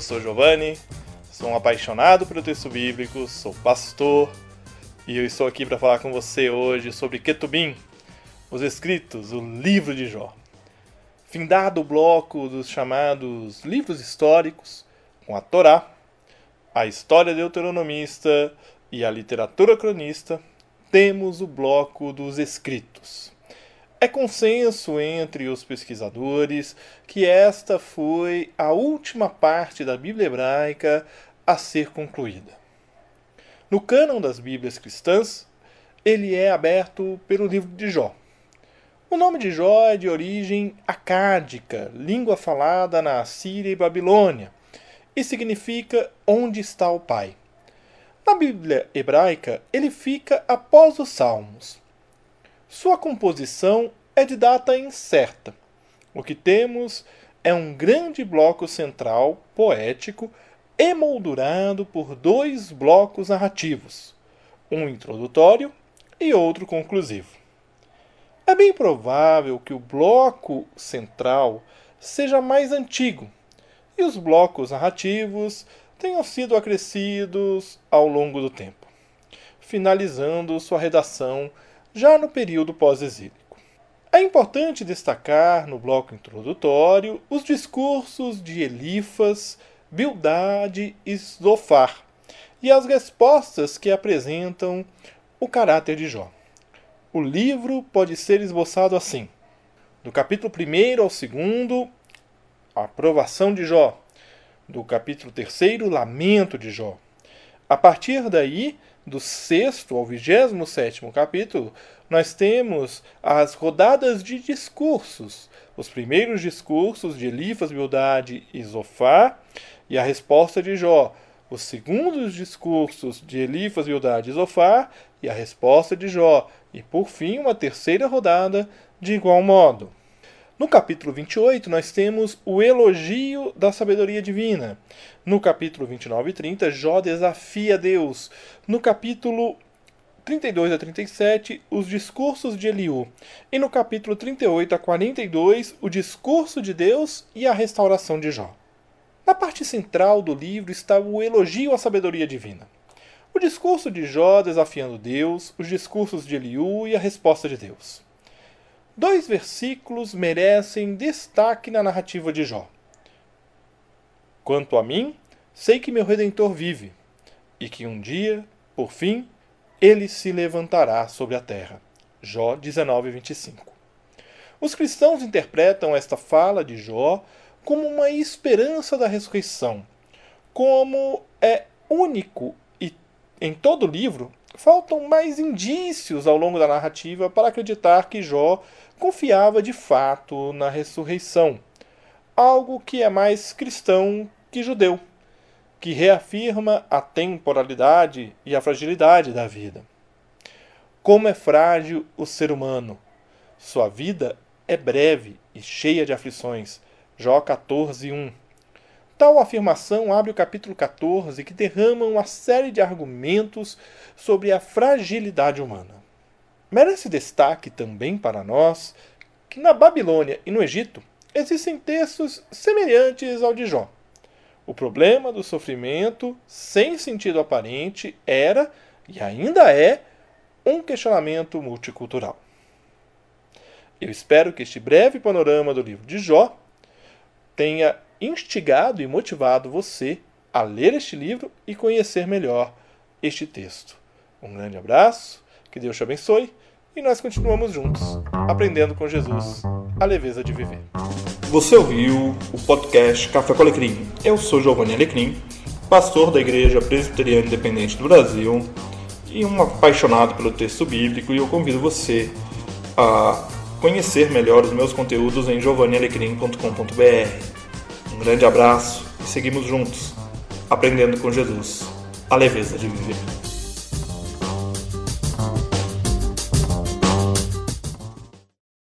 sou Giovanni, sou um apaixonado pelo texto bíblico, sou pastor e eu estou aqui para falar com você hoje sobre Ketubim, os escritos, o livro de Jó. Findado o bloco dos chamados livros históricos, com a Torá, a história deuteronomista e a literatura cronista, temos o bloco dos escritos. É consenso entre os pesquisadores que esta foi a última parte da Bíblia hebraica a ser concluída. No cânon das Bíblias cristãs, ele é aberto pelo livro de Jó. O nome de Jó é de origem acádica, língua falada na Assíria e Babilônia, e significa onde está o Pai. Na Bíblia hebraica, ele fica após os Salmos. Sua composição é de data incerta. O que temos é um grande bloco central, poético, emoldurado por dois blocos narrativos, um introdutório e outro conclusivo. É bem provável que o bloco central seja mais antigo e os blocos narrativos tenham sido acrescidos ao longo do tempo, finalizando sua redação já no período pós-exílico. É importante destacar no bloco introdutório os discursos de Elifas, Bildade e Zofar e as respostas que apresentam o caráter de Jó. O livro pode ser esboçado assim: do capítulo 1 ao 2, a aprovação de Jó, do capítulo 3, lamento de Jó. A partir daí, do sexto ao vigésimo sétimo capítulo, nós temos as rodadas de discursos, os primeiros discursos de Elifas, Bildade e Zofar, e a resposta de Jó, os segundos discursos de Elifas, Bildade e Zofar, e a resposta de Jó, e por fim uma terceira rodada de igual modo. No capítulo 28, nós temos o elogio da sabedoria divina. No capítulo 29 e 30, Jó desafia Deus. No capítulo 32 a 37, os discursos de Eliú. E no capítulo 38 a 42, o discurso de Deus e a restauração de Jó. Na parte central do livro está o elogio à sabedoria divina. O discurso de Jó desafiando Deus, os discursos de Eliú e a resposta de Deus. Dois versículos merecem destaque na narrativa de Jó. Quanto a mim, sei que meu redentor vive, e que um dia, por fim, ele se levantará sobre a terra. Jó 19, 25. Os cristãos interpretam esta fala de Jó como uma esperança da ressurreição, como é único e em todo o livro faltam mais indícios ao longo da narrativa para acreditar que Jó confiava de fato na ressurreição, algo que é mais cristão que judeu, que reafirma a temporalidade e a fragilidade da vida. Como é frágil o ser humano! Sua vida é breve e cheia de aflições. Jó 14, 1. Tal afirmação abre o capítulo 14, que derrama uma série de argumentos sobre a fragilidade humana. Merece destaque também para nós que na Babilônia e no Egito existem textos semelhantes ao de Jó. O problema do sofrimento sem sentido aparente era e ainda é um questionamento multicultural. Eu espero que este breve panorama do livro de Jó tenha instigado e motivado você a ler este livro e conhecer melhor este texto. Um grande abraço, que Deus te abençoe e nós continuamos juntos, aprendendo com Jesus a leveza de viver. Você ouviu o podcast Café com Alecrim. Eu sou Giovanni Alecrim, pastor da Igreja Presbiteriana Independente do Brasil e um apaixonado pelo texto bíblico e eu convido você a conhecer melhor os meus conteúdos em giovannialecrim.com.br. Um grande abraço e seguimos juntos, aprendendo com Jesus a leveza de viver.